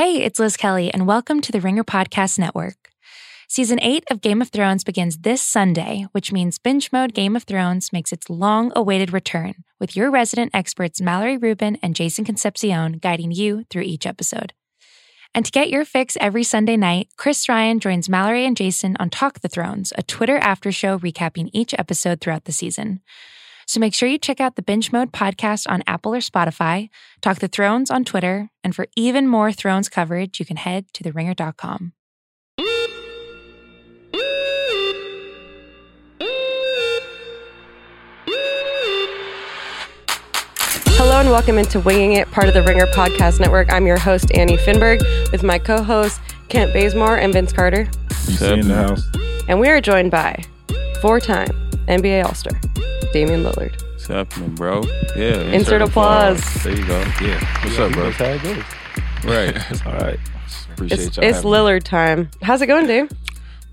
Hey, it's Liz Kelly, and welcome to the Ringer Podcast Network. Season 8 of Game of Thrones begins this Sunday, which means Binge Mode Game of Thrones makes its long awaited return, with your resident experts Mallory Rubin and Jason Concepcion guiding you through each episode. And to get your fix every Sunday night, Chris Ryan joins Mallory and Jason on Talk the Thrones, a Twitter after show recapping each episode throughout the season. So make sure you check out the Binge Mode podcast on Apple or Spotify, Talk the Thrones on Twitter, and for even more Thrones coverage, you can head to theringer.com. Hello and welcome into Winging It, part of the Ringer Podcast Network. I'm your host, Annie Finberg, with my co hosts, Kent Bazemore and Vince Carter. You see in the house. And we are joined by four time NBA All Star, Damian Lillard. What's happening, bro? Yeah. Insert applause. There you go. Yeah. What's up, bro? That's how it goes. Right. All right. Appreciate It's, y'all. it's having me. Lillard time. How's it going, Dave?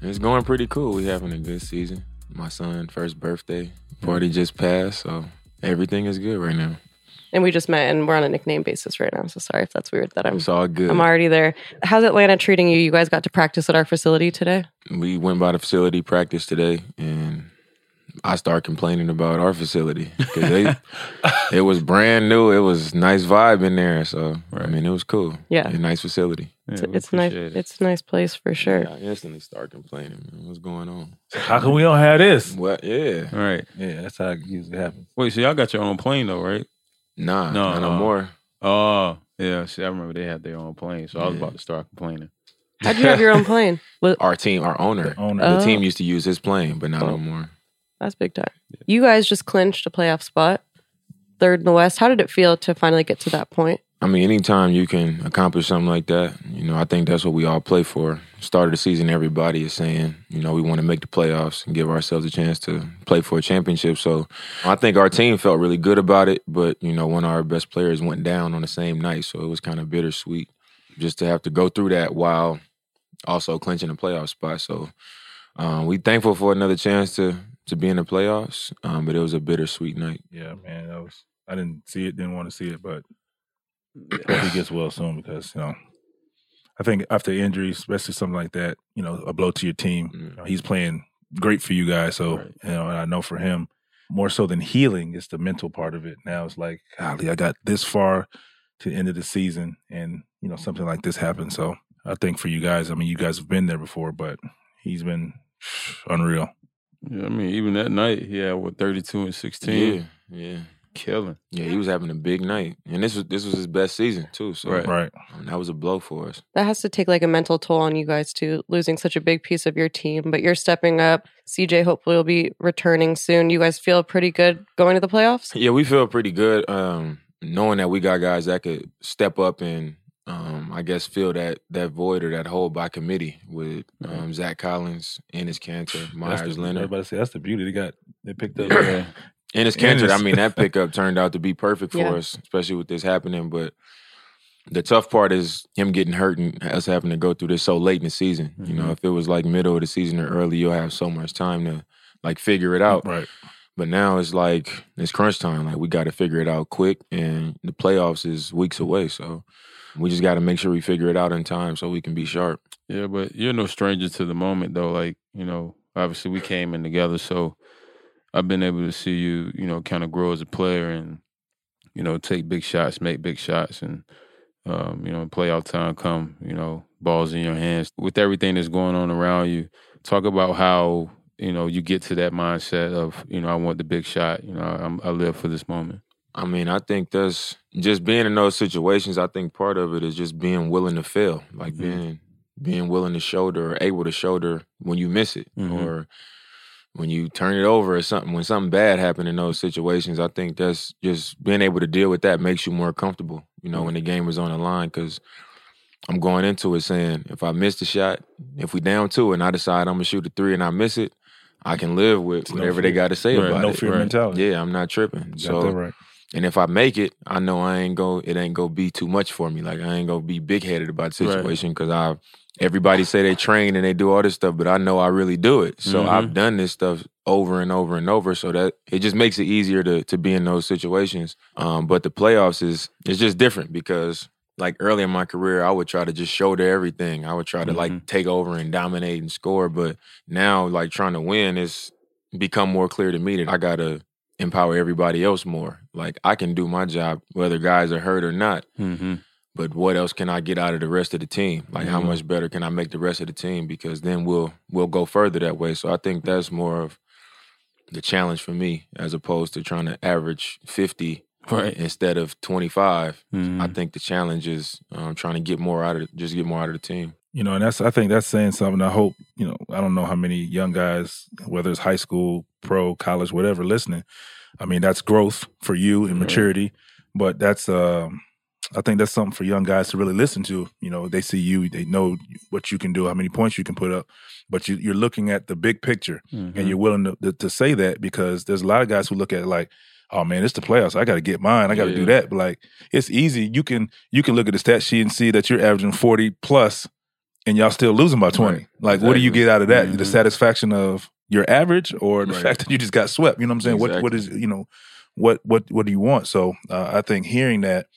It's going pretty cool. We having a good season. My son' first birthday party just passed, so everything is good right now. And we just met and we're on a nickname basis right now. So sorry if that's weird that I'm It's all good. I'm already there. How's Atlanta treating you? You guys got to practice at our facility today? we went by the facility practice today, and I start complaining about our facility because they it was brand new. It was nice vibe in there, so I mean it was cool. Yeah. a nice facility. It's, Yeah, we it's nice. it. It's a nice place for sure. Yeah, I instantly start complaining. Man. What's going on? How come we don't have this? What? Yeah. Right. Yeah, that's how it usually happens. Wait, so y'all got your own plane though, right? Nah, No, no, no uh, more. Oh, yeah. See, I remember they had their own plane, so I was about to start complaining. How'd you have your own plane? Well, Our team, our owner, The owner. Oh. the team used to use his plane, but not Oh. no more. That's big time. You guys just clinched a playoff spot, third in the West. How did it feel to finally get to that point? I mean, anytime you can accomplish something like that, you know, I think that's what we all play for. Start of the season, everybody is saying, you know, we want to make the playoffs and give ourselves a chance to play for a championship. So I think our team felt really good about it, but, you know, one of our best players went down on the same night. So it was kind of bittersweet just to have to go through that while also clinching a playoff spot. So um, we thankful for another chance to to be in the playoffs, um, but it was a bittersweet night. Yeah, man. That was I didn't see it, didn't want to see it, but hope he gets well soon because, you know, I think after injuries, especially something like that, you know, a blow to your team. Mm. You know, he's playing great for you guys. So, Right. you know, and I know for him, more so than healing, it's the mental part of it. Now it's like, golly, I got this far to the end of the season and, you know, something like this happened. So I think for you guys, I mean, you guys have been there before, but he's been unreal. Yeah, I mean, even that night, he had what thirty two and sixteen, Yeah, yeah. killing. Yeah, he was having a big night, and this was this was his best season too. So Right. Right. um, that was a blow for us. That has to take like a mental toll on you guys too, losing such a big piece of your team. But you're stepping up. CJ hopefully will be returning soon. You guys feel pretty good going to the playoffs? Yeah, we feel pretty good, um, knowing that we got guys that could step up and, um, I guess, fill that that void or that hole by committee with um, Zach Collins, Enes Kanter, That's Myers the, Leonard. everybody say that's the beauty. They got they picked up. Yeah. Enes Kanter, I mean, that pickup turned out to be perfect for Yeah. us, especially with this happening. But the tough part is him getting hurt and us having to go through this so late in the season. You know, Mhm. if it was like middle of the season or early, you'll have so much time to like figure it out. right. But now it's like it's crunch time. Like we got to figure it out quick, and the playoffs is weeks away. So we just got to make sure we figure it out in time so we can be sharp. Yeah, but you're no stranger to the moment though. Like, you know, obviously we came in together, so I've been able to see you, you know, kind of grow as a player and, you know, take big shots, make big shots and um, you know, play playoff time come, you know, balls in your hands. With everything that's going on around you, talk about how, you know, you get to that mindset of, you know, I want the big shot, you know, I'm, I live for this moment. I mean, I think that's just being in those situations. I think part of it is just being willing to fail, like Mhm. being being willing to shoulder or able to shoulder when you miss it, Mhm. or when you turn it over or something. When something bad happened in those situations, I think that's just being able to deal with that makes you more comfortable. You know, when the game is on the line, because I'm going into it saying if I miss the shot, if we down two and I decide I'm gonna shoot a three and I miss it, I can live with It's no whatever they got to say Right, about no it. fear right. mentality. Yeah, I'm not tripping. So right. And if I make it, I know I ain't go. It ain't gonna be too much for me. Like I ain't gonna be big headed about the situation because I. Everybody say they train and they do all this stuff, but I know I really do it. So Mhm. I've done this stuff over and over and over. So that it just makes it easier to to be in those situations. Um, but the playoffs is it's just different because like early in my career, I would try to just shoulder everything. I would try to Mhm. like take over and dominate and score. But now, like trying to win is become more clear to me that I gotta empower everybody else more. Like I can do my job whether guys are hurt or not. Mm-hmm. But what else can I get out of the rest of the team? Like how Mhm. much better can I make the rest of the team? Because then we'll we'll go further that way. So I think that's more of the challenge for me as opposed to trying to average fifty Right. instead of twenty five. Mhm. I think the challenge is um, trying to get more out of just get more out of the team. You know, and that's I think that's saying something. I hope you know. I don't know how many young guys, whether it's high school, pro, college, whatever, listening. I mean, that's growth for you and maturity. But that's, um, I think that's something for young guys to really listen to. You know, they see you, they know what you can do, how many points you can put up. But you, you're looking at the big picture, Mhm. and you're willing to, to to say that because there's a lot of guys who look at it like, oh man, it's the playoffs. I got to get mine. I got to do Yeah. that. But like, it's easy. You can you can look at the stat sheet and see that you're averaging 40 plus, and y'all still losing by 20. Right. Like, what do you get out of that? The Mhm. satisfaction of your average, or the Right. fact that you just got swept? You know what I'm saying? What what is you know what what what do you want? So uh, I think hearing that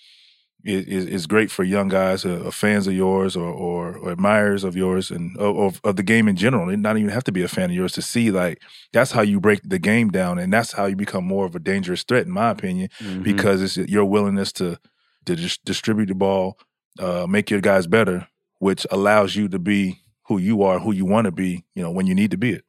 is, is, great for young guys, uh, uh, fans of yours or, or, or admirers of yours and of, of, the game in general. It not even have to be a fan of yours to see like that's how you break the game down, and that's how you become more of a dangerous threat, in my opinion, Mhm. because it's your willingness to to dis- distribute the ball, uh, make your guys better, which allows you to be who you are, who you want to be. You know when you need to be it.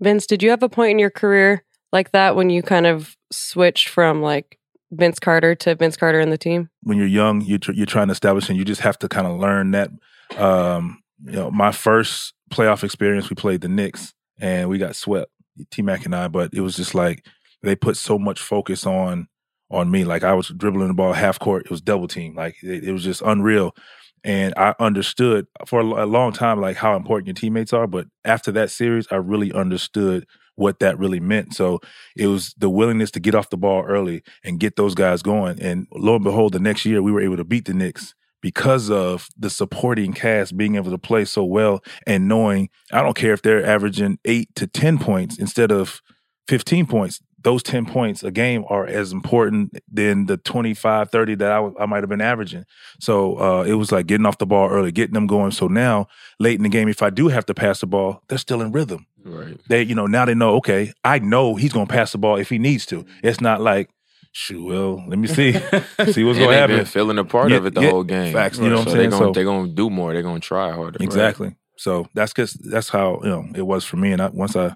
Vince, did you have a point in your career like that when you kind of switched from like Vince Carter to Vince Carter and the team? when you're young, you're, tr- you're trying to establish, and you just have to kind of learn that. Um, you know, my first playoff experience, we played the Knicks, and we got swept, T Mac and I. But it was just like they put so much focus on on me. Like I was dribbling the ball half court, it was double team. Like it, it was just unreal. And I understood for a, long time like how important your teammates are. But after that series, I really understood what that really meant. So it was the willingness to get off the ball early and get those guys going. And lo and behold, the next year we were able to beat the Knicks because of the supporting cast being able to play so well and knowing I don't care if they're averaging eight to 10 points instead of 15 points. Those 10 points a game are as important than the 25, 30 that I, w- I might have been averaging. So uh, it was like getting off the ball early, getting them going. So now, late in the game, if I do have to pass the ball, they're still in rhythm Right. they you know now they know okay i know he's gonna pass the ball if he needs to it's not like shoot well let me see see what's gonna happen been feeling a part Yeah, of it the yeah, whole game. facts, you know what I'm saying? They're gonna, So- they're gonna do more. They're gonna try harder. right? exactly so that's because that's how you know it was for me and I, once i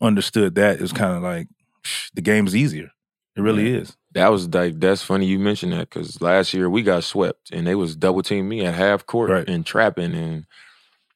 understood that it was kind of like the game's easier it really is That was like that's funny you mentioned that because last year we got swept and they was double teaming me at half court Right. and trapping and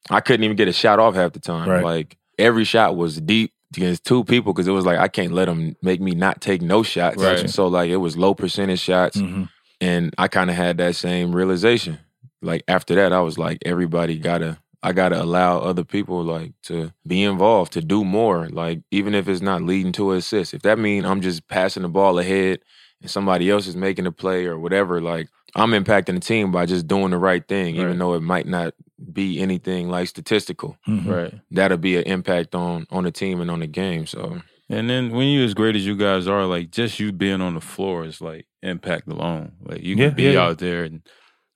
I couldn't even get a shot off half the time. Right. Like every shot was deep against two people because it was like I can't let them make me not take no shots. Right. So like it was low percentage shots Mhm. and I kind of had that same realization. Like after that, I was like, everybody gotta, I gotta allow other people like to be involved, to do more. Like even if it's not leading to an assist, if that mean I'm just passing the ball ahead and somebody else is making a play or whatever, like I'm impacting the team by just doing the right thing, Right. even though it might not be anything like statistical. Mhm. Right. That'll be an impact on on the team and on the game. So And then when you as great as you guys are, like just you being on the floor is like impact alone. Like you can Yeah, be yeah, yeah. out there and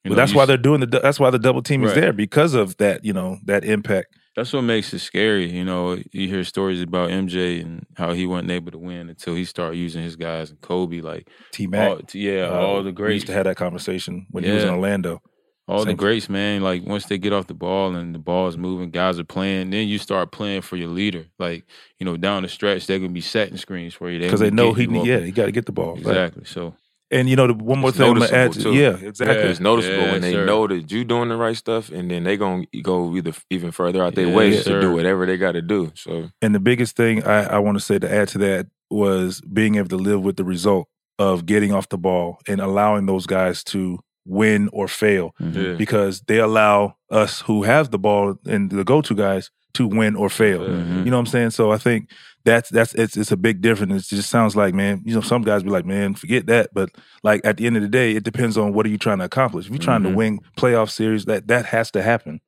you but know, that's why they're doing the that's why the double team is Right. there because of that you know that impact that's what makes it scary. You know, you hear stories about MJ and how he wasn't able to win until he started using his guys and Kobe, like t-mac yeah, uh, all the we greats, used to have that conversation when he was in orlando all the same- greats, man. Like once they get off the ball and the ball is moving, guys are playing. Then you start playing for your leader. Like you know, down the stretch, they're gonna be setting screens for you because they know he yeah he got to get the ball Right. exactly. So and you know the one more It's thing i'm gonna add to, noticeable, too. yeah exactly Yeah. it's noticeable yes, when they sir. know that you're doing the right stuff, and then they gonna go either even further out their Yes, way to sir. do whatever they got to do. So And the biggest thing I, I want to say to add to that was being able to live with the result of getting off the ball and allowing those guys to win or fail mhm. yeah, because they allow us who have the ball and the go to guys to win or fail. Mhm. You know what I'm saying? So I think that's that's it's it's a big difference. It just sounds like, man, you know, some guys be like, man, forget that. But like at the end of the day, it depends on what are you trying to accomplish. If you're trying Mhm. to win playoff series, that that has to happen.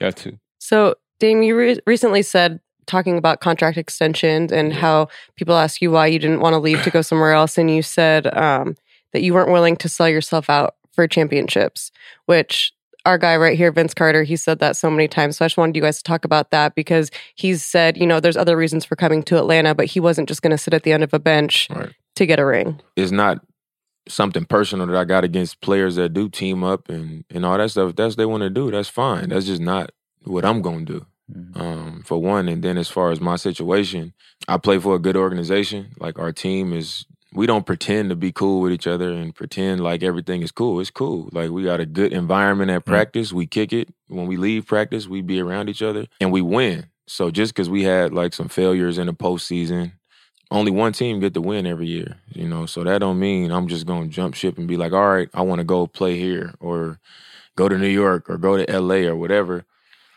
got to. So, Dame, you re- recently said talking about contract extensions and how people ask you why you didn't want to leave to go somewhere else, and you said um, that you weren't willing to sell yourself out for championships, which our guy right here, Vince Carter, he said that so many times. So I just wanted you guys to talk about that because he's said, you know, there's other reasons for coming to Atlanta, but he wasn't just going to sit at the end of a bench Right. to get a ring. It's not something personal that I got against players that do team up and and all that stuff. If that's what they want to do, that's fine. That's just not what I'm gonna do. Mhm. um, for one. And then as far as my situation, I play for a good organization. Like our team is, we don't pretend to be cool with each other and pretend like everything is cool. It's cool. Like we got a good environment at mm. practice. We kick it. When we leave practice, we be around each other and we win. So just because we had like some failures in the postseason, only one team get to win every year, you know. So that don't mean I'm just gonna jump ship and be like, all right, I want to go play here or go to New York or go to LA or whatever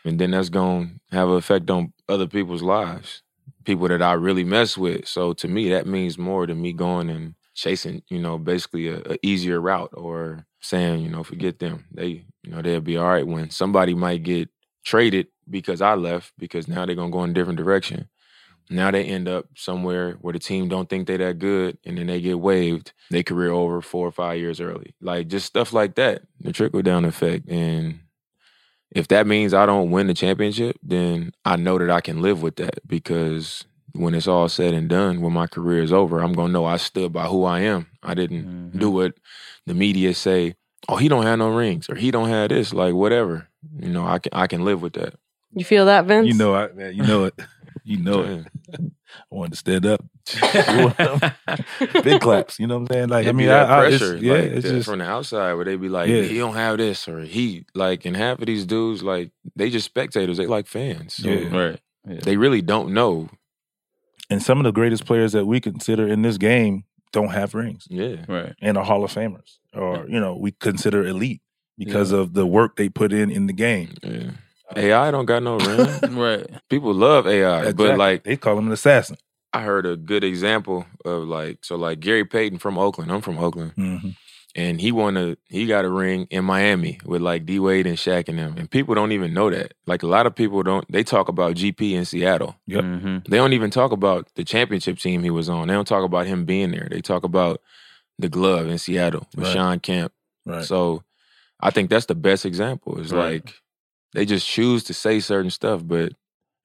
and then that's going to have an effect on other people's lives people that i really mess with. So to me that means more than me going and chasing you know basically a, a easier route or saying you know forget them. They you know they'll be all right when somebody might get traded because i left because now they're to go in a different direction. Now they end up somewhere where the team don't think they that good and then they get waived their career over four or five years early. Like just stuff like that the trickle down effect and if that means I don't win the championship, then I know that I can live with that because when it's all said and done, when my career is over, I'm gonna know I stood by who I am. I didn't Mhm. do what the media say. Oh, he don't have no rings, or he don't have this. Like whatever, you know, I can I can live with that. You feel that, Vince? You know, I, man, you know it. You know it. I wanted to stand up. Big claps. You know what I'm saying? Like, I It'd be mean, that I, I, it's- pressure, yeah, like, it's just from the outside where they be like, Yeah. he don't have this, or he like, and half of these dudes like they just spectators. They like fans. So Yeah. Right. Yeah. They really don't know. and some of the greatest players that we consider in this game don't have rings Yeah. Right. and are Hall of Famers, or you know, we consider elite because of the work they put in in the game. Yeah. AI don't got no ring. Right. People love AI, but like they call him an assassin. I heard a good example of like so like Gary Payton from Oakland. I'm from Oakland, hmm and he won a he got a ring in Miami with like D Wade and Shaq and them, and people don't even know that. Like a lot of people don't. They talk about GP in Seattle. Yep. hmm They don't even talk about the championship team he was on. They don't talk about him being there. They talk about the glove in Seattle with Right. Shawn Kemp. Right. So I think that's the best example. It's Right. like they just choose to say certain stuff, but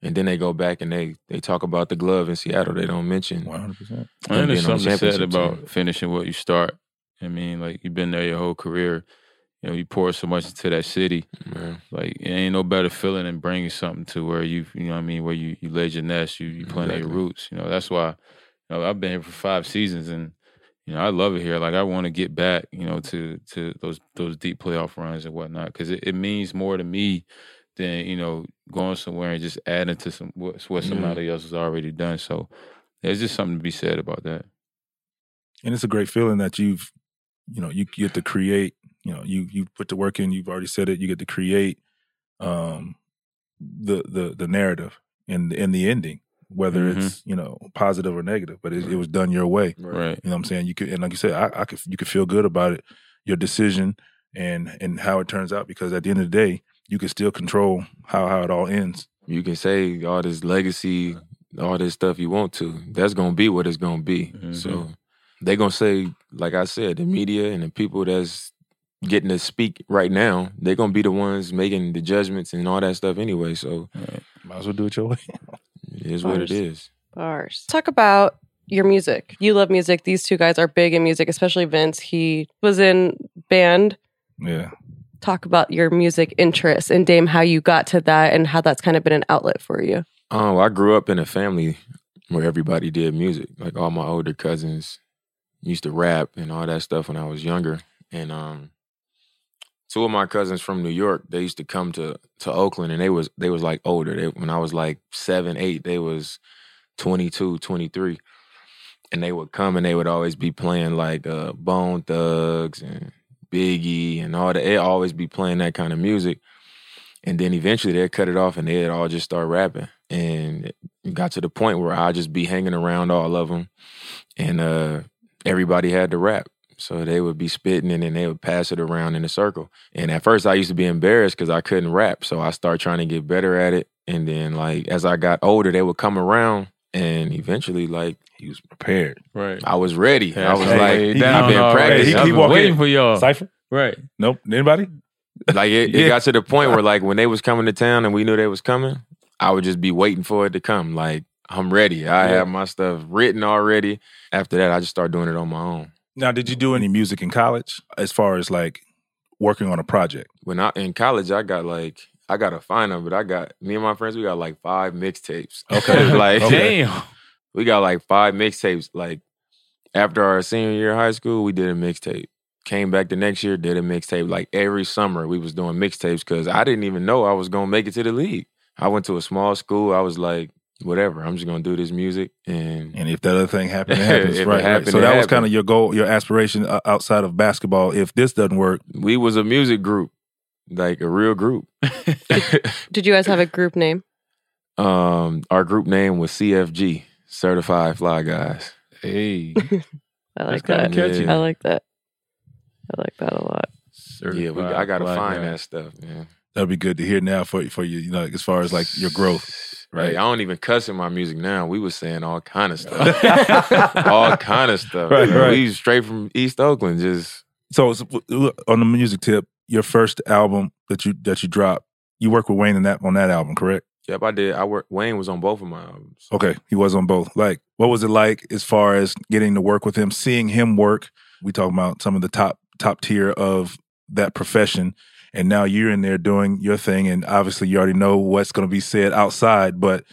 and then they go back and they they talk about the glove in Seattle. They don't mention. One hundred percent. I think there's being the something said about team. finishing what you start. I mean, like you've been there your whole career. You know, you pour so much into that city. Man, Like it ain't no better feeling than bringing something to where you, you know, what I mean, where you you laid your nest, you you planted your roots. You know, that's why. You know, I've been here for five seasons, and you know, I love it here. Like I want to get back, you know, to to those those deep playoff runs and whatnot, because it, it means more to me than you know going somewhere and just adding to some what, what Yeah. somebody else has already done. So there's just something to be said about that. and it's a great feeling that you've you know you get to create you know you you put the work in you've already said it you get to create um the the the narrative and and the ending whether Mhm. it's you know positive or negative but it, it was done your way Right. you know what i'm saying you could and like you said i, I could you could feel good about it your decision and and how it turns out because at the end of the day you can still control how how it all ends You can say all this legacy, all this stuff you want to. That's gonna be what it's gonna be. Mhm. So they gonna say, like I said, the media and the people that's getting to speak right now, they're gonna be the ones making the judgments and all that stuff anyway. So right. Might as well do it your way it is what it is. Bars. Bars. Talk about your music. You love music. These two guys are big in music, especially Vince. He was in band. yeah Talk about your music interests and Dame, how you got to that and how that's kind of been an outlet for you. Oh, I grew up in a family where everybody did music. Like all my older cousins used to rap and all that stuff when I was younger. And um two of my cousins from New York, they used to come to to Oakland and they was they was like older. They, when I was like 7, 8, they was 22, 23. And they would come and they would always be playing like uh Bone Thugs and Biggie and all that. They always be playing that kind of music. And then eventually they'd cut it off and they'd all just start rapping. And it got to the point where I'd just be hanging around all of them. And uh, everybody had to rap. So they would be spitting and then they would pass it around in a circle. And at first I used to be embarrassed because I couldn't rap. So I started trying to get better at it. And then like as I got older, they would come around and eventually like he was prepared Right. I was ready. I was Hey, like, laid he- down I've been already. practicing. He I've been waiting in. for y'all. cipher Right. Nope. Anybody? Like it, Yeah. it got to the point where like when they was coming to town and we knew they was coming, I would just be waiting for it to come. Like I'm ready. I Yeah. have my stuff written already. After that, I just start doing it on my own. Now, did you do any music in college as far as like working on a project? When I in college, I got like I got to find them, but I got me and my friends. We got like five mixtapes. Okay. like Okay. Damn. we got like five mixtapes. Like after our senior year of high school, we did a mixtape. Came back the next year, did a mixtape. Like every summer, we was doing mixtapes because I didn't even know I was gonna make it to the league. I went to a small school. I was like, whatever. I'm just gonna do this music, and And if that other thing happened, it happens. If it right, right. happened, So it that was kind of your goal, your aspiration uh, outside of basketball. If this doesn't work, we was a music group, like a real group. Did you guys have a group name? um, our group name was CFG, Certified Fly Guys. Hey. I like kinda that. catchy. I like that. I like that a lot. yeah, we, I gotta find black that stuff, man. that'd be good to hear now for for you. You know, as far as like your growth. Right. Right. I don't even cuss in my music now. We was saying all kind of stuff. all kind of stuff. Right, right. We straight from East Oakland. Just So on the music tip, your first album that you that you dropped, you worked with Wayne in that on that album, correct? yep, I did. I work. Wayne was on both of my albums. Okay, he was on both. Like, what was it like as far as getting to work with him, seeing him work? We talk about some of the top top tier of that profession, and now you're in there doing your thing, and obviously you already know what's going to be said outside. But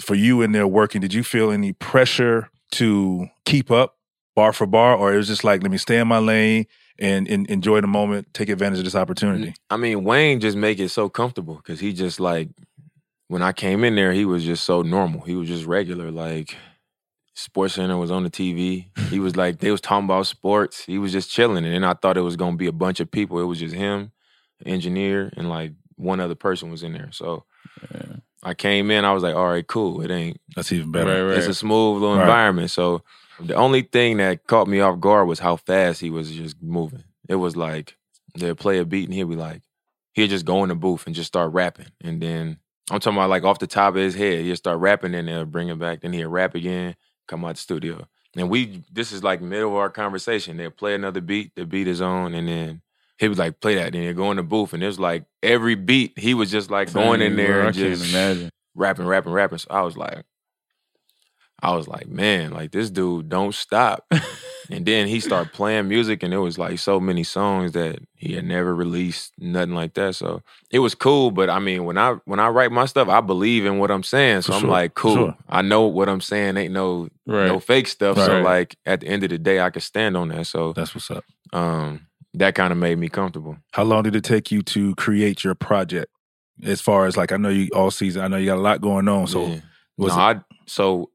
for you in there working, did you feel any pressure to keep up bar for bar, or it was just like, let me stay in my lane and, and enjoy the moment, take advantage of this opportunity? I mean, Wayne just make it so comfortable because he just like when I came in there, he was just so normal. He was just regular. Like SportsCenter was on the TV. He was like they was talking about sports. He was just chilling, and then I thought it was gonna be a bunch of people. It was just him, engineer, and like one other person was in there. So Yeah. I came in. I was like, all right, cool. It ain't. That's even better. Right, right. It's a smooth little Right. environment. So the only thing that caught me off guard was how fast he was just moving. It was like they'd play a beat and he'd be like, he'd just go in the booth and just start rapping. And then I'm talking about like off the top of his head, he'd start rapping and they'll bring it back. Then he'd rap again, come out the studio. And we, this is like middle of our conversation. They'll play another beat, the beat is on, and then he was like, play that. Then he'd go in the booth and it was like every beat, he was just like going in there I and can't just imagine. rapping, rapping, rapping. So I was like, I was like, man, like this dude don't stop. and then he started playing music, and it was like so many songs that he had never released, nothing like that. So it was cool. But I mean, when I when I write my stuff, I believe in what I'm saying. So For I'm sure, like, cool. sure. I know what I'm saying. Ain't no Right. no fake stuff. So like at the end of the day, I could stand on that. So That's what's up. um, that kind of made me comfortable. How long did it take you to create your project? As far as like, I know you all season. I know you got a lot going on. So Yeah. was no, it? I so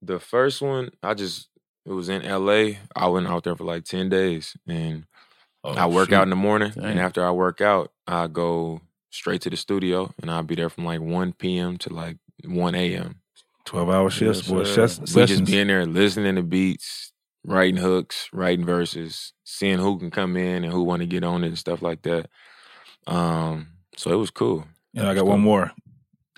the first one, I just it was in LA. I went out there for like 10 days and oh, I work shoot. out in the morning. Dang. And after I work out, I go straight to the studio and I'll be there from like 1 p.m. to like 1 a.m. twelve hour shifts, Yes, boy. sir. Chefs, We just being there listening to beats, writing hooks, writing verses, seeing who can come in and who want to get on it and stuff like that. Um, so it was cool. and I got Let's one more.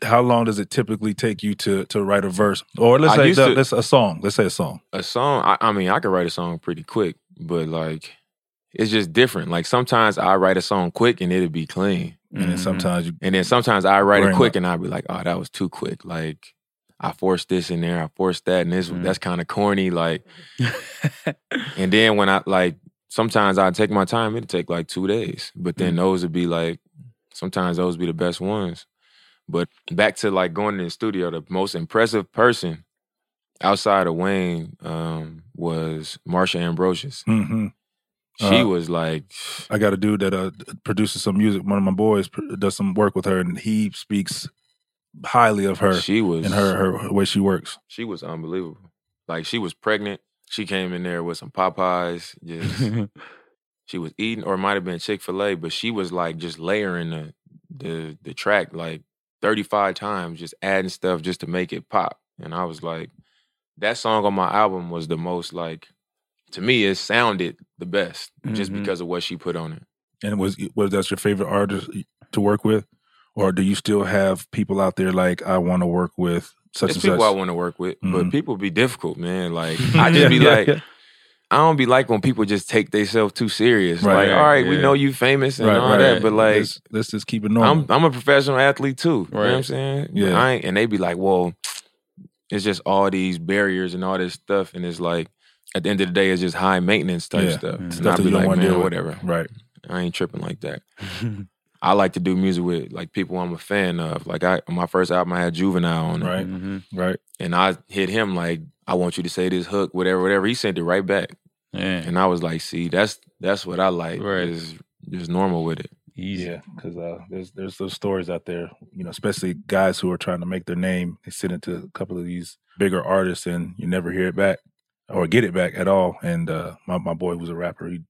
How long does it typically take you to to write a verse, or let's I say the, to- let's a song? Let's say a song. a song I, I mean i could write a song pretty quick but like it's just different like sometimes i write a song quick and it'll be clean And then Mhm. sometimes you and then sometimes i write Bring it quick up. and i'll be like oh that was too quick like i forced this in there i forced that and this Mm. that's kind of corny like and then when i like sometimes i take my time it'll take like two days but then those would be like sometimes those would be the best ones but back to like going to the studio the most impressive person outside of wayne um, was marsha ambrosius hmm she Uh, was like I got a dude that uh, produces some music. One of my boys pr- does some work with her, and he speaks highly of her she was and her, her her way she works. she was unbelievable. Like she was pregnant. She came in there with some popeyes just she was eating or it might have been chick-fil-a but she was like just layering the the the track like 35 times just adding stuff just to make it pop. And i was like that song on my album was the most like to me it sounded the best just Mhm. because of what she put on it. And was was that your favorite artist to work with, or do you still have people out there like I want to work with such It's and people such? I want to work with, Mhm. but people be difficult, man. Like I just be Yeah, like, yeah. I don't be like when people just take themselves too serious. Right, like, all right, we know you famous and Right, all right. that, but like, let's, let's just keep it normal. I'm I'm a professional athlete too. You know what I'm saying? Yeah. I ain't, and they be like, well, it's just all these barriers and all this stuff, and it's like at the end of the day, it's just high maintenance type Yeah. stuff. And Stuff be like, want to man, whatever. Right. I ain't tripping like that. I like to do music with like people I'm a fan of. Like I, my first album, I had Juvenile on it, Right. hmm Right. and I hit him like, I want you to say this hook, whatever, whatever. He sent it right back, Man, and I was like, see, that's that's what I like. Right. Is just normal with it. easy. Yeah, because uh, there's there's those stories out there, you know, especially guys who are trying to make their name. They send it to a couple of these bigger artists, and you never hear it back or get it back at all. And uh, my my boy was a rapper. He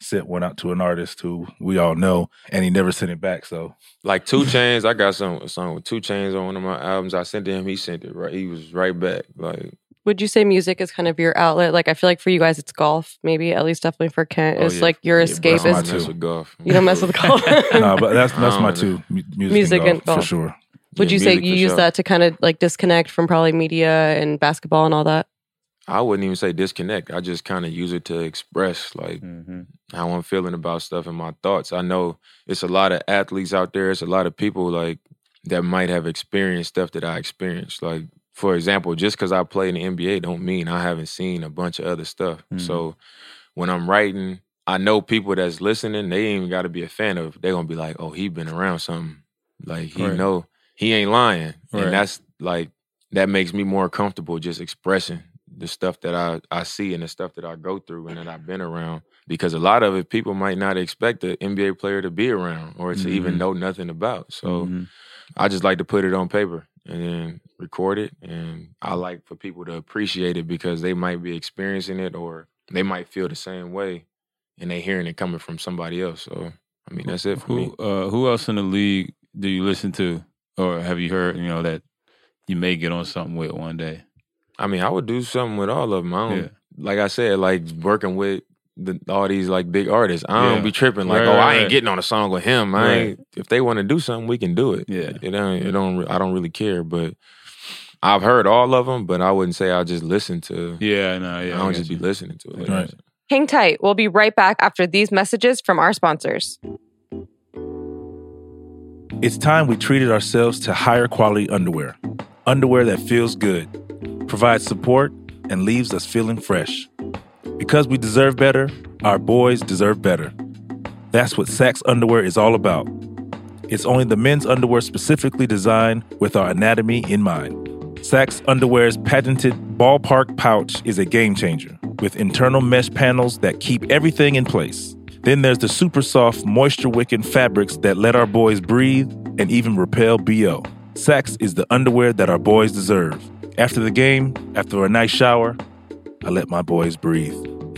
sent one out to an artist who we all know, and he never sent it back. So Like 2 Chainz, I got some a song with 2 Chainz on one of my albums. I sent to him, he sent it right. He was right back. Like Would you say music is kind of your outlet? Like I feel like for you guys it's golf, maybe at least definitely for Kent. oh, it's yeah, like your yeah, escape bro, I my is mess too. with golf. you don't mess with golf. no, but that's that's my two mu- music, Music and and golf, for sure. Would Yeah, you say you use sure. that to kind of like disconnect from probably media and basketball and all that? I wouldn't even say disconnect. I just kind of use it to express like hmm how I'm feeling about stuff and my thoughts. I know it's a lot of athletes out there. It's a lot of people like that might have experienced stuff that I experienced. Like for example, just because I play in the NBA don't mean I haven't seen a bunch of other stuff. Mhm. So when I'm writing, I know people that's listening. They ain't even got to be a fan of. They're gonna be like, "Oh, he been around something. Like he Right. know he ain't lying." Right. And that's like that makes me more comfortable just expressing the stuff that I, I see and the stuff that I go through and that I've been around. Because a lot of it people might not expect an NBA player to be around or to even Mhm. know nothing about. So Mhm. I just like to put it on paper and then record it. And I like for people to appreciate it because they might be experiencing it or they might feel the same way and they hearing it coming from somebody else. So I mean that's it for me. Who uh, who else in the league do you listen to, or have you heard? You know that you may get on something with one day. I mean, I would do something with all of them. I don't, Yeah. like I said, like working with the, all these like big artists. I don't Yeah. be tripping like, Right, oh, right, I ain't right. getting on a song with him. I Right. ain't, if they want to do something, we can do it. Yeah. it don't. It don't. I don't really care. But I've heard all of them, but I wouldn't say I just listen to. Yeah, no, yeah. I don't got just be listening to it. Like Right. Hang tight. We'll be right back after these messages from our sponsors. It's time we treated ourselves to higher quality underwear. Underwear that feels good, provides support, and leaves us feeling fresh. Because we deserve better, our boys deserve better. That's what Saxx underwear is all about. It's only the men's underwear specifically designed with our anatomy in mind. Saxx Underwear's patented ballpark pouch is a game changer with internal mesh panels that keep everything in place. Then there's the super soft, moisture wicking fabrics that let our boys breathe and even repel BO. Saxx is the underwear that our boys deserve. After the game, after a nice shower, I let my boys breathe.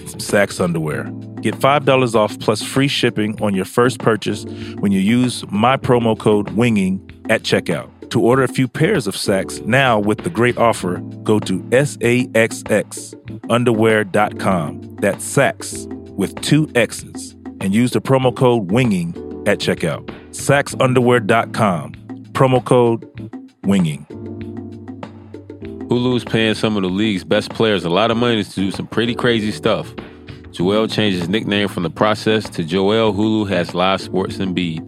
Some Saxx underwear. Get $5 off plus free shipping on your first purchase when you use my promo code WINGING at checkout. To order a few pairs of Saxx now with the great offer, go to saxxunderwear.com. That's Saxx with two X's. And use the promo code WINGING at checkout. saxxunderwear.com. Promo code WINGING. Hulu's paying some of the league's best players a lot of money to do some pretty crazy stuff. Joel changed his nickname from the process to Joel Hulu has live sports Embiid.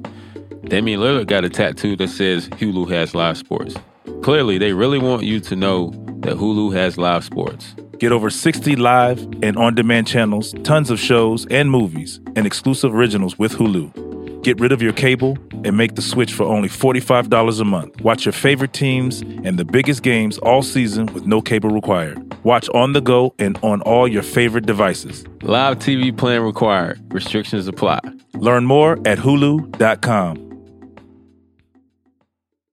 Damian Lillard got a tattoo that says Hulu has live sports. Clearly, they really want you to know that Hulu has live sports. Get over 60 live and on demand channels, tons of shows and movies, and exclusive originals with Hulu. Get rid of your cable and make the switch for only $45 a month. Watch your favorite teams and the biggest games all season with no cable required. Watch on the go and on all your favorite devices. Live TV plan required. Restrictions apply. Learn more at hulu.com.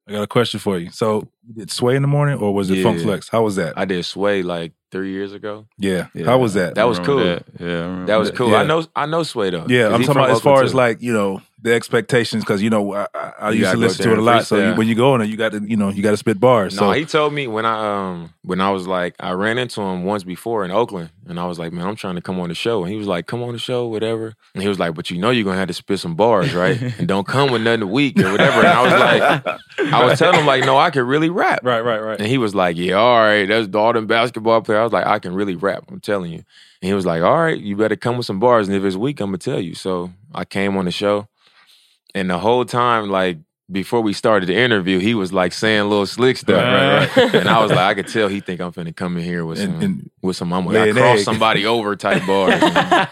I got a question for you. So, you did Sway in the morning or was it Yeah. Funk Flex? How was that? I did Sway like three years ago. yeah. How was that? That was cool. That. Yeah, I That was that. cool. Yeah. I know. I know Sway though. Yeah. I'm talking from about as Oakland, far as like, you know, the expectations because you know I, I, I You used gotta listen to it a and lot. So you, when you go on it, you got to you know you got to spit bars. No, So he told me when I um when I was like I ran into him once before in Oakland and I was like, man, I'm trying to come on the show. And he was like, come on the show, whatever. And he was like, but you know you're gonna have to spit some bars, right? and don't come with nothing weak or whatever. And I was like, I was telling him like, no, I can really rap. right, right, right. And he was like, yeah, all right, that's the all them basketball player. I was like, I can really rap. I'm telling you. And he was like, all right, you better come with some bars. And if it's weak, I'm gonna tell you. So I came on the show, and the whole time, like before we started the interview, he was like saying little slick stuff, Right, right, and I was like, I could tell he think I'm finna come in here with some And- and with some I'm lay gonna an cross egg. somebody over type bars,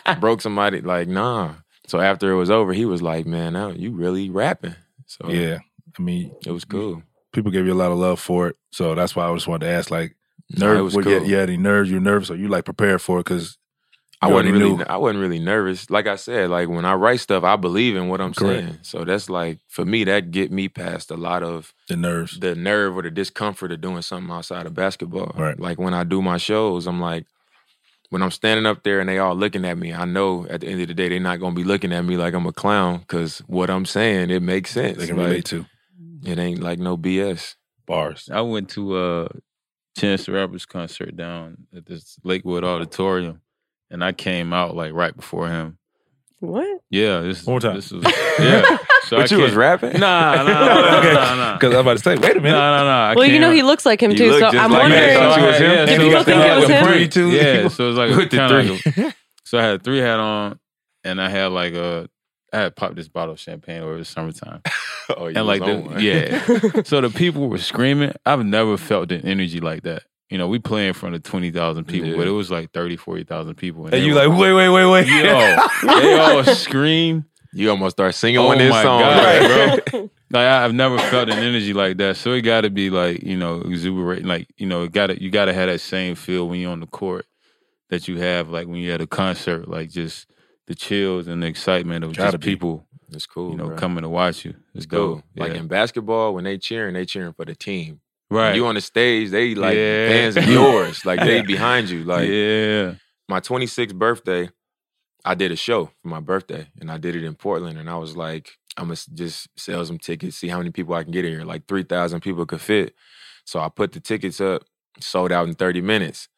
broke somebody like nah. So after it was over, he was like, man, now you really rapping. So yeah, I mean, it was cool. people gave you a lot of love for it. So that's why I just wanted to ask, like, No, it nerve, was were cool. you, you had any nerves? You nervous? Or you like prepared for it? Because I wasn't really knew. I wasn't really nervous. Like I said, like when I write stuff, I believe in what I'm Correct. saying. So that's like for me, that get me past a lot of the nerves. the nerve or the discomfort of doing something outside of basketball. Right. Like when I do my shows, I'm like, when I'm standing up there and they all looking at me, I know at the end of the day they're not gonna be looking at me like I'm a clown because what I'm saying it makes sense. They can Like, relate to It ain't like no BS. bars. I went to uh Chance the Rapper's concert down at this Lakewood Auditorium, and I came out like right before him. What? Yeah, this One more time. This was yeah. So But I you was rapping? Nah, nah, nah, nah, Okay. nah, nah. Because I'm about to say, wait a minute. nah, nah. I Well, you know out- he looks like him too, so I'm like wondering. So it was him? Yeah, Did so people was think it was him? pre- Too? Yeah, so it was like With the kind of three. like a, so I had a three hat on, and I had like a I had popped this bottle of champagne over the summertime, oh, you and like was the, on one. yeah. so the people were screaming. I've never felt the energy like that. You know, we play in front of twenty thousand people, Yeah. but it was like 30, 40,000 people, And they you like, wait, wait, wait, wait. yo, they all scream. You almost start singing Oh one of his my songs. God, bro. Like I've never felt an energy like that. So it got to be like you know exuberant. Like you know, it got to you got to have that same feel when you're on the court that you have like when you're at a concert. Like just the chills and the excitement of Gotta just people It's cool. you know bro. coming to watch you. It's It's cool. dope. Like Yeah. in basketball, when they cheering, they cheering for the team. Right. You on the stage, they like Yeah. fans of yours. Like they behind you. Like yeah. my 26th birthday, I did a show for my birthday, and I did it in Portland. And I was like, I'm gonna just sell some tickets, see how many people I can get in here. Like 3,000 people could fit. So I put the tickets up, sold out in 30 minutes.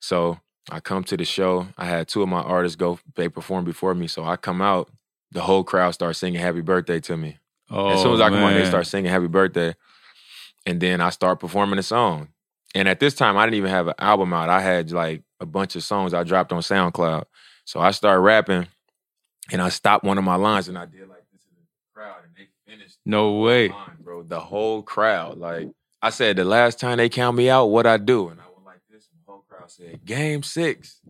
So I come to the show. I had two of my artists go, they perform before me. So I come out, the whole crowd starts singing happy birthday to me. Oh, As soon as I come on, they oh, start singing happy birthday. And then I start performing a song. And at this time, I didn't even have an album out. I had like a bunch of songs I dropped on SoundCloud. So I started rapping and I stopped one of my lines and I did like this in the crowd and they finished No way. the line, bro. The whole crowd. Like I said, the last time they count me out, what I do? And I went like this, and the whole crowd said, Game six.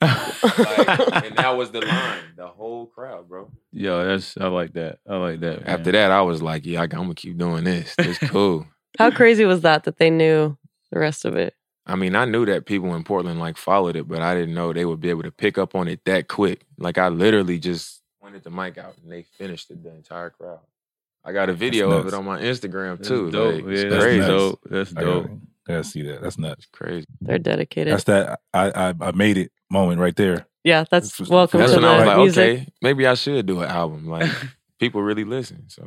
Like, and that was the line. The whole crowd, bro. Yo, that's I like that. I like that. man. After that, I was like, yeah, I'm gonna keep doing this. This cool. How crazy was that that they knew the rest of it? I mean, I knew that people in Portland like followed it, but I didn't know they would be able to pick up on it that quick. Like I literally just pointed the mic out and they finished it, the entire crowd. I got a video of it on my Instagram That's too. dope. Like, yeah, it's that's crazy. nuts. dope. That's I dope. gotta, gotta see that. That's nuts. It's crazy. They're dedicated. That's that I, I I made it moment right there. yeah, that's That's- welcome That's to when I was the like, music. okay, maybe I should do an album. Like people really listen. So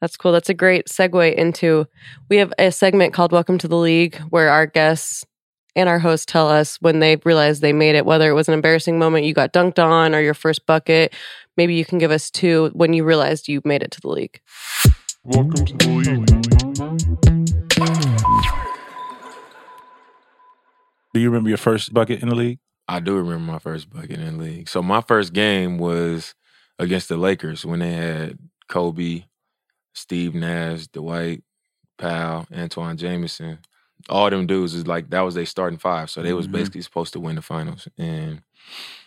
That's cool. That's a great segue into we have a segment called Welcome to the League where our guests and our hosts tell us when they realized they made it, whether it was an embarrassing moment you got dunked on or your first bucket. Maybe you can give us two when you realized you made it to the league. Welcome to the league. Do you remember your first bucket in the league? I do remember my first bucket in the league. So my first game was against the Lakers when they had Kobe, Steve Nash, Dwight Powell, Antawn Jamison. All them dudes is like that was their starting five. So they was Mhm. basically supposed to win the finals. And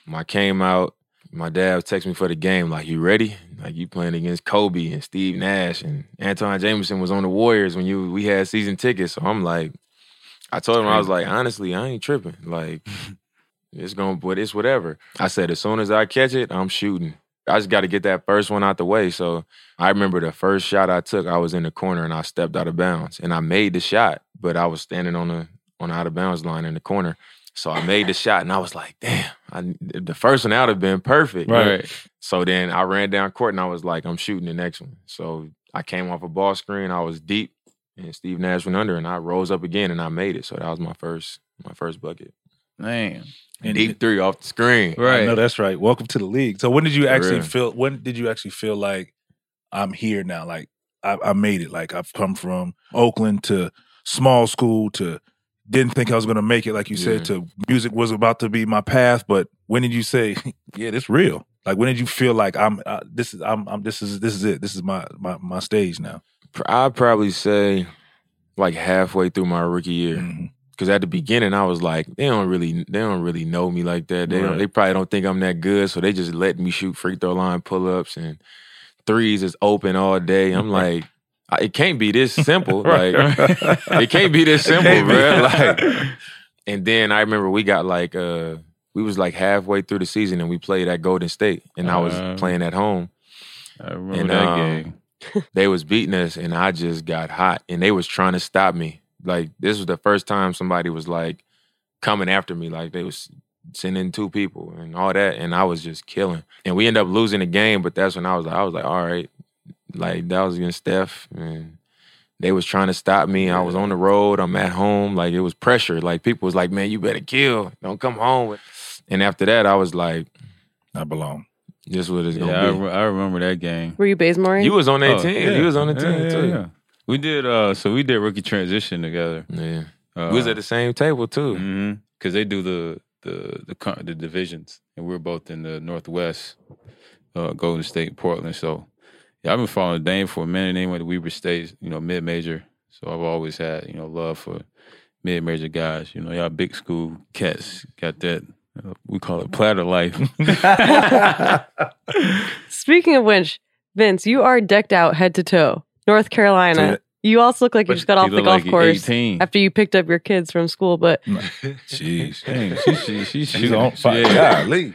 when I came out, my dad texted me for the game, like, you ready? Like you playing against Kobe and Steve Nash and Antawn Jamison was on the Warriors when you we had season tickets. So I'm like, I told him I was like, honestly, I ain't tripping. Like it's gonna, but it's whatever. I said, as soon as I catch it, I'm shooting. I just got to get that first one out the way. So I remember the first shot I took, I was in the corner and I stepped out of bounds and I made the shot, but I was standing on the on the out of bounds line in the corner. So I made the shot, and I was like, "Damn!" I, the first one out have been perfect. Right. So then I ran down court, and I was like, "I'm shooting the next one." So I came off a ball screen. I was deep, and Steve Nash went under, and I rose up again, and I made it. So that was my first my first bucket. Man. And Deep three off the screen. Right. No, that's right. Welcome to the league. So when did you For actually real. feel? When did you actually feel like I'm here now? Like I, I made it. Like I've come from Oakland to small school to didn't think I was going to make it. Like you said, to music was about to be my path. But when did you say, yeah, this real? Like when did you feel like I'm uh, this is I'm, I'm this is this is it. This is my my my stage now. I'd probably say like halfway through my rookie year. Mhm. Cause at the beginning I was like, they don't really they don't really know me like that. They Right. don't, they probably don't think I'm that good. So they just let me shoot free throw line pull ups and threes is open all day. I'm like, it can't be this simple. Like it can't be this simple, bro. Like and then I remember we got like uh we was like halfway through the season and we played at Golden State and I was Uh. playing at home. I remember And, that um, game. They was beating us and I just got hot and they was trying to stop me. Like this was the first time somebody was like coming after me. Like they was sending two people and all that and I was just killing. And we end up losing the game, but that's when I was like I was like, all right. Like that was against Steph and they was trying to stop me. I was on the road. I'm at home. Like it was pressure. Like people was like, "Man, you better kill. Don't come home." And after that, I was like, I belong. "This what it's Yeah, I, gonna be." re- I remember that game. Were you Bazemore? You was on that Oh, team. yeah. You was on the Yeah, team yeah, too. Yeah. We did uh so we did rookie transition together. Yeah. Uh, we was at the same table too. hmm Cause they do the the the the divisions, and we're both in the Northwest, uh, Golden State, Portland. So yeah, I've been following Dame for a minute. They went to Weber State, you know, mid major. So I've always had you know love for mid major guys. You know, y'all big school cats got that. uh, we call it platter life. Speaking of which, Vince, you are decked out head to toe. North Carolina. You also look like you just got off the golf like course 18. after you picked up your kids from school. But Jeez. Dang, she, she, she, She's on fire. Yeah, Golly.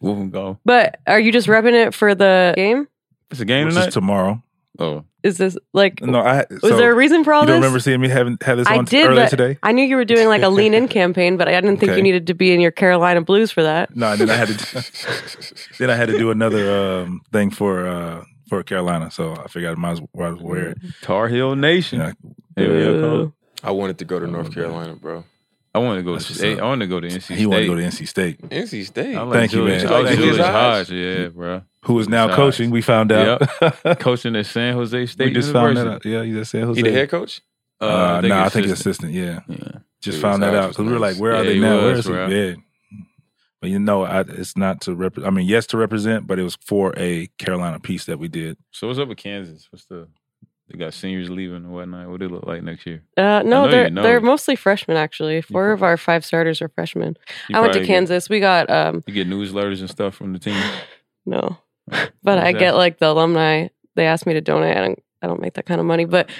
we'll go. but are you just repping it for the game? It's a game Which tonight. is tomorrow. oh, Is this like No, I was so there a reason for all you this? don't remember seeing me having had this I on did, earlier today? I knew you were doing like a lean in campaign, but I didn't think Okay. you needed to be in your Carolina Blues for that. No, then I had to then I had to do another um, thing for uh, for Carolina, so I figured I might as well wear it. Tar Heel Nation. Yeah. Hell yeah, I wanted to go to North man. Carolina, bro. I want to go to That's what's state. I want to go to NC State. He wanted to go to NC State, NC State. Like Thank you, man. I like Thank you. Julius Hodge. Hodge. Yeah, bro. who is now Nice. coaching. We found out. Coaching at San Jose State we just University. found that out. Yeah, he's at San Jose. He the head coach? Uh, no, I think it's assistant. Yeah, Yeah. just Julius found that Hodge out was because we were like, "Where are they now? Where was, is he?" Yeah, but you know, I, it's not to rep. I mean, yes, to represent, but it was for a Carolina piece that we did. So what's up with Kansas? What's the they got seniors leaving and whatnot? What do they look like next year? Uh, no, they're know. they're mostly freshmen actually. Four probably- of our five starters are freshmen. I went to probably get- Kansas. We got um you get newsletters and stuff from the team. no, What but was I that? get like the alumni. They asked me to donate. I don't I don't make that kind of money, but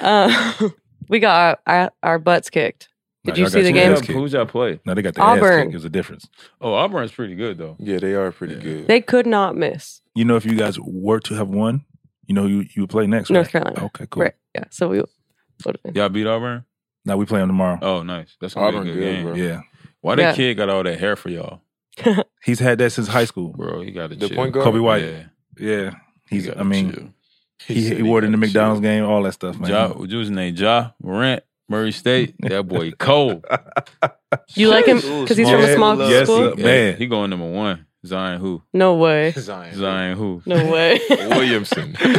uh, we got our, our, our butts kicked. Did Nah, you y'all see the game? Who's y'all play? No, they got the ass Auburn. kick. There's a difference. Oh, Auburn's pretty good though. Yeah, they are pretty Yeah. good. They could not miss You know, if you guys were to have won, you know, you you would play next. North right? Carolina. Okay, cool. Right? Yeah. So we. What, Y'all beat Auburn? Now we play them tomorrow. Oh, nice. That's gonna Auburn be a good, good, game. bro. Yeah, Why that Yeah. kid got all that hair for y'all, he's had that since high school. bro? He got to The chill. point guard? Coby White. Yeah, Yeah, he he's. gotta I mean, chill. he, said he wore it in the gotta McDonald's chill. game, all that stuff, man. Ja, what was his name? Ja Morant, Murray State. That boy cold. you like him because he's from a small. small Yes, school? sir. Man. he going number one. Zion who? No way. Zion. Zion who? No way. Williamson. hey,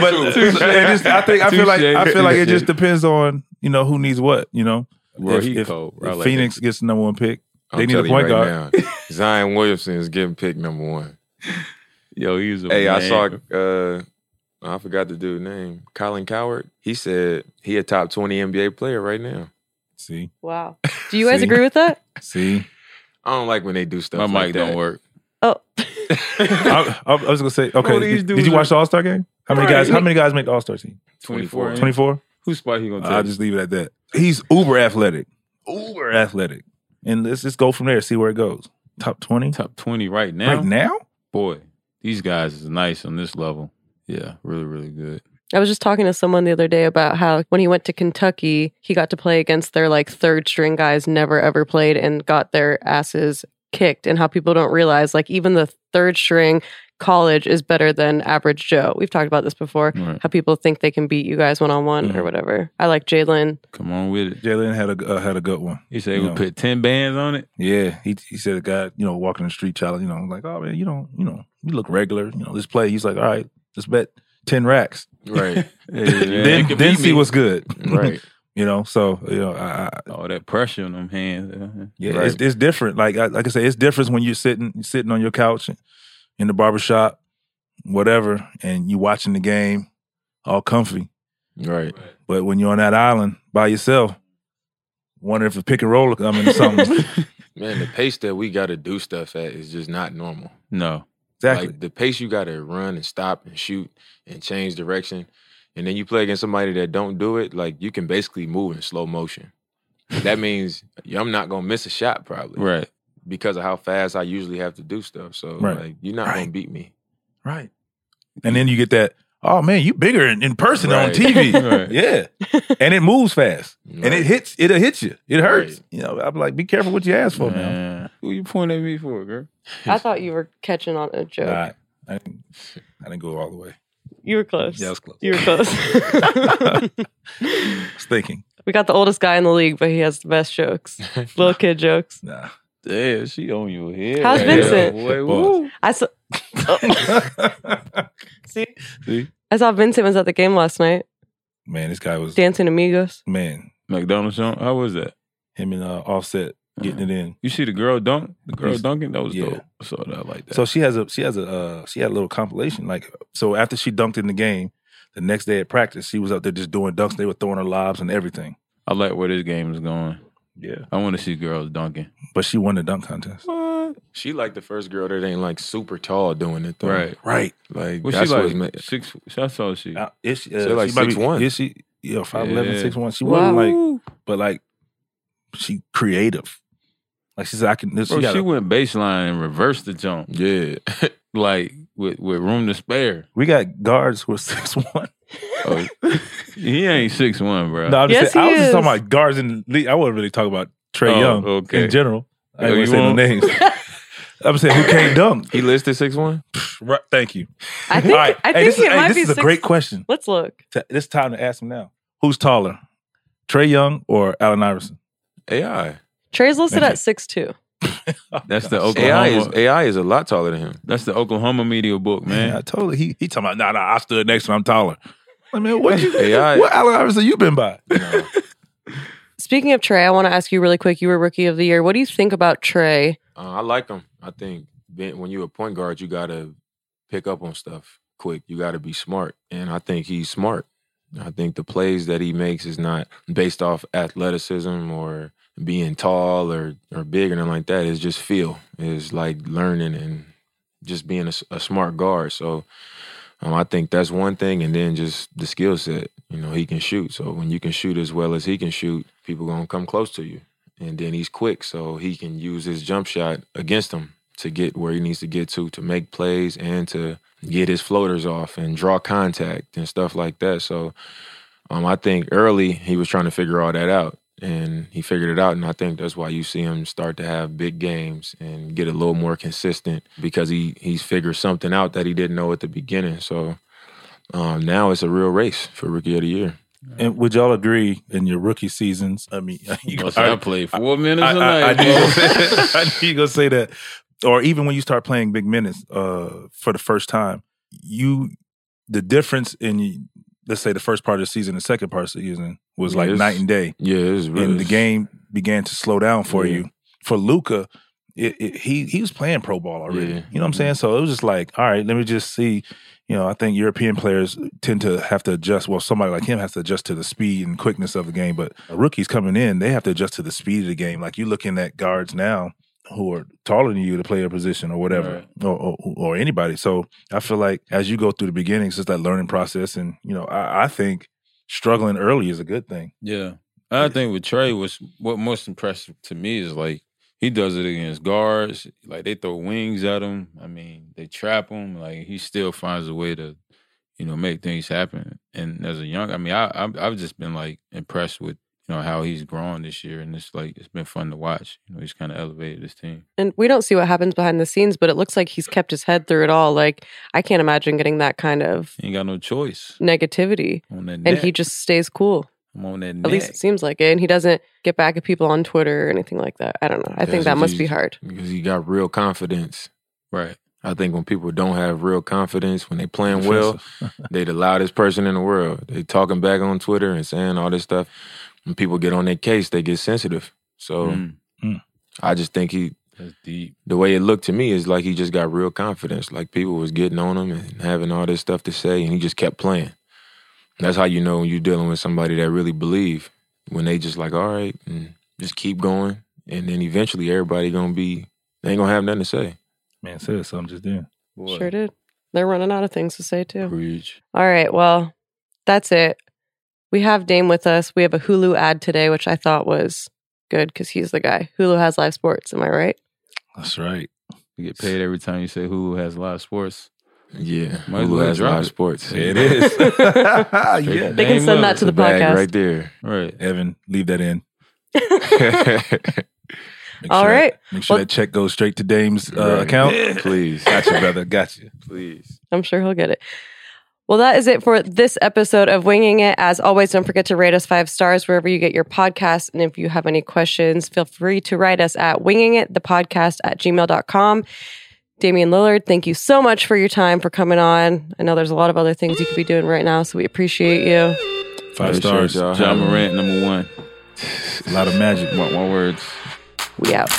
but it just, I think I feel like I feel like it just depends on you know who needs what. You know, Bro, if, he if- cold. Bro. I if like Phoenix that. gets the number one pick, I'm They need a telling you point right now, Zion Williamson is getting picked number one. Yo, he's a Hey, I man. saw uh I forgot the dude's name. Colin Cowherd. He said he a top 20 NBA player right now. see, wow. Do you guys See? agree with that? see. I don't like when they do stuff my like mic that. don't work. Oh. I, I was gonna say, okay. Bro, did, did you are- watch the All Star game? How many Right. guys? How many guys make the All Star team? 24. Twenty four. Whose spot he gonna take? I'll just leave it at that. He's uber athletic, uber athletic, and let's just go from there. See where it goes. Top twenty Top 20 right now. right now. Boy, these guys is nice on this level. Yeah, really, really good. I was just talking to someone the other day about how when he went to Kentucky, he got to play against their like third string guys never ever played and got their asses kicked and how people don't realize like even the third string college is better than average Joe. We've talked about this before. Right. How people think they can beat you guys one on one or Mhm. whatever. I like Jalen. Come on with it. Jalen had a uh, had a good one. He said You we know. put ten bands on it. Yeah, he he said a guy, you know, walking the street challenge, you know, like, oh man, you don't, you know, you look regular, you know, let's play. He's like, all right, let's bet ten racks. Right. Yeah, yeah, then can then see me. what's good. right. you know, so you know, I, I all that pressure on them hands. uh, yeah, Right. it's it's different. Like I, like I say, it's different when you're sitting sitting on your couch in the barbershop, whatever, and you watching the game, all comfy. Right. But when you're on that island by yourself, wondering if a pick and roll coming or something. Man, the pace that we got to do stuff at is just not normal. No. Exactly. Like the pace you got to run and stop and shoot and change direction, and then you play against somebody that don't do it. Like you can basically move in slow motion. that means I'm not gonna miss a shot probably Right. because of how fast I usually have to do stuff. So Right. like you're not Right. gonna beat me. Right. And then you get that, oh man, you bigger in, in person on TV. Right. Yeah. And it moves fast. And it hits, it'll hit you. It hurts. Right. You know, I'm like, be careful what you ask for, man. Man. Who you pointing at me for, girl? I thought you were catching on a joke. Nah, I didn't, I didn't go all the way. You were close. Yeah, I was close. You were close. I was thinking, we got the oldest guy in the league, but he has the best jokes. Little kid jokes. nah. Damn, she on your head. How's right Vincent? there, boy. Woo. I saw. See, See? I saw Vincent was at the game last night, Man, this guy was, dancing amigos. man, McDonald's show. How was that? him and uh, Offset getting it in. You see the girl dunk? The girl Yes. dunking? That was Yeah. dope. I saw that like that. So she has a she has a uh, she had a little compilation. Like so after she dunked in the game, the next day at practice, she was out there just doing dunks. They were throwing her lobs and everything. I like where this game is going. Yeah. I want to see girls dunking. But she won the dunk contest. What? She like the first girl that ain't like super tall doing it though. Right. Right. Like What she that's what's like? ma- Six. I saw she. Uh, is she, uh, So like she might be- 6'1". Is she? Yeah, 5'11", Yeah. 6'1". She wasn't like, but like, she creative. Like she said, I can. This, Bro, she got she went baseline and reversed the jump, yeah. like with with room to spare. we got guards who are six one. Oh, he ain't six one, bro. No, I'm Yes, just saying, I he was just talking about guards in the league. I wasn't really talking about Trae Oh, Young okay. in general. I Oh, ain't you say no names. I'm saying who can't dunk. he listed six one. Right, thank you. I think. All right. I hey, think this is, it hey, might this be is a great question. Let's look. T- It's time to ask him now. Who's taller, Trae Young or Allen Iverson? AI. Trae's listed at six two. That's the AI is AI is a lot taller than him. That's the Oklahoma media book, Man, I man. totally. He he talking about nah nah. I stood next to him. I'm taller. I mean, what you? AI. what Allen Iverson you been by? No. Speaking of Trae, I want to ask you really quick. You were rookie of the year. What do you think about Trae? Uh, I like him. I think when you're a point guard, you got to pick up on stuff quick. You got to be smart, and I think he's smart. I think the plays that he makes is not based off athleticism or being tall or or big or anything like that. It's just feel. It's like learning and just being a smart guard. So um, I think that's one thing, and then just the skill set. You know, he can shoot. So when you can shoot as well as he can shoot, people gonna come close to you and then he's quick, so he can use his jump shot against him to get where he needs to get to to make plays and to get his floaters off and draw contact and stuff like that. So um, I think early he was trying to figure all that out, and he figured it out, and I think that's why you see him start to have big games and get a little more consistent because he he's figured something out that he didn't know at the beginning. So. Um, now it's a real race for rookie of the year. And would y'all agree in your rookie seasons? I mean, you Must I played four minutes I, a I, I night, knew you bro. gonna say- I knew you gonna say that, or even when you start playing big minutes uh, for the first time, you the difference in let's say the first part of the season, the second part of the season was like Yes. night and day, Yeah, really and the game began to slow down for Yeah. you. For Luka, it, it, he he was playing pro ball already. Yeah. You know what I'm saying? So it was just like, all right, let me just see. You know, I think European players tend to have to adjust. Well, somebody like him has to adjust to the speed and quickness of the game. But rookies coming in, they have to adjust to the speed of the game. Like you're looking at guards now who are taller than you to play a position or whatever, Right. or, or or anybody. So I feel like as you go through the beginnings, it's that learning process. And you know, I, I think struggling early is a good thing. Yeah. I think with Trae was what most impressive to me is like he does it against guards. Like they throw wings at him. I mean, they trap him. Like he still finds a way to, you know, make things happen. And as a young, I mean, I I've, I've just been like impressed with you know how he's grown this year, and it's like it's been fun to watch. You know, he's kind of elevated this team. And we don't see what happens behind the scenes, but it looks like he's kept his head through it all. Like I can't imagine getting that kind of He ain't got no choice negativity, on that. and he just stays cool. I'm on that. At least it seems like it. And he doesn't get back at people on Twitter or anything like that. I don't know. I think that must be hard. because he got real confidence. right. I think when people don't have real confidence, when they playing well, they the loudest person in the world. They talking back on Twitter and saying all this stuff. When people get on their case, they get sensitive. So Mm, I just think he, that's deep. the way it looked to me is like he just got real confidence. Like people was getting on him and having all this stuff to say, and he just kept playing. That's how you know when you're dealing with somebody that really believe. When they just like, all right, and just keep going, and then eventually everybody gonna be, they ain't gonna have nothing to say. Man said something just then. Boy, Sure did. They're running out of things to say too. Preach. All right. Well, that's it. We have Dame with us. We have a Hulu ad today, which I thought was good because he's the guy. Hulu has live sports. Am I right? That's right. You get paid every time you say Hulu has live sports. Yeah, Might Hulu has live it. sports. It is. yeah. They can send that to the The podcast. right there. Right. Evan, leave that in. Make All sure right. That, make sure Well- that check goes straight to Dame's uh, Right. account. Please, Gotcha, brother. Gotcha. please. I'm sure he'll get it. Well, that is it for this episode of Winging It. As always, don't forget to rate us five stars wherever you get your podcast. And if you have any questions, feel free to write us at wingingitthepodcast at gmail.com. Damian Lillard, thank you so much for your time, for coming on. I know there's a lot of other things you could be doing right now, so we appreciate you. Five Appreciate stars. y'all John. Morant, number one. A lot of magic. One, one words. We out.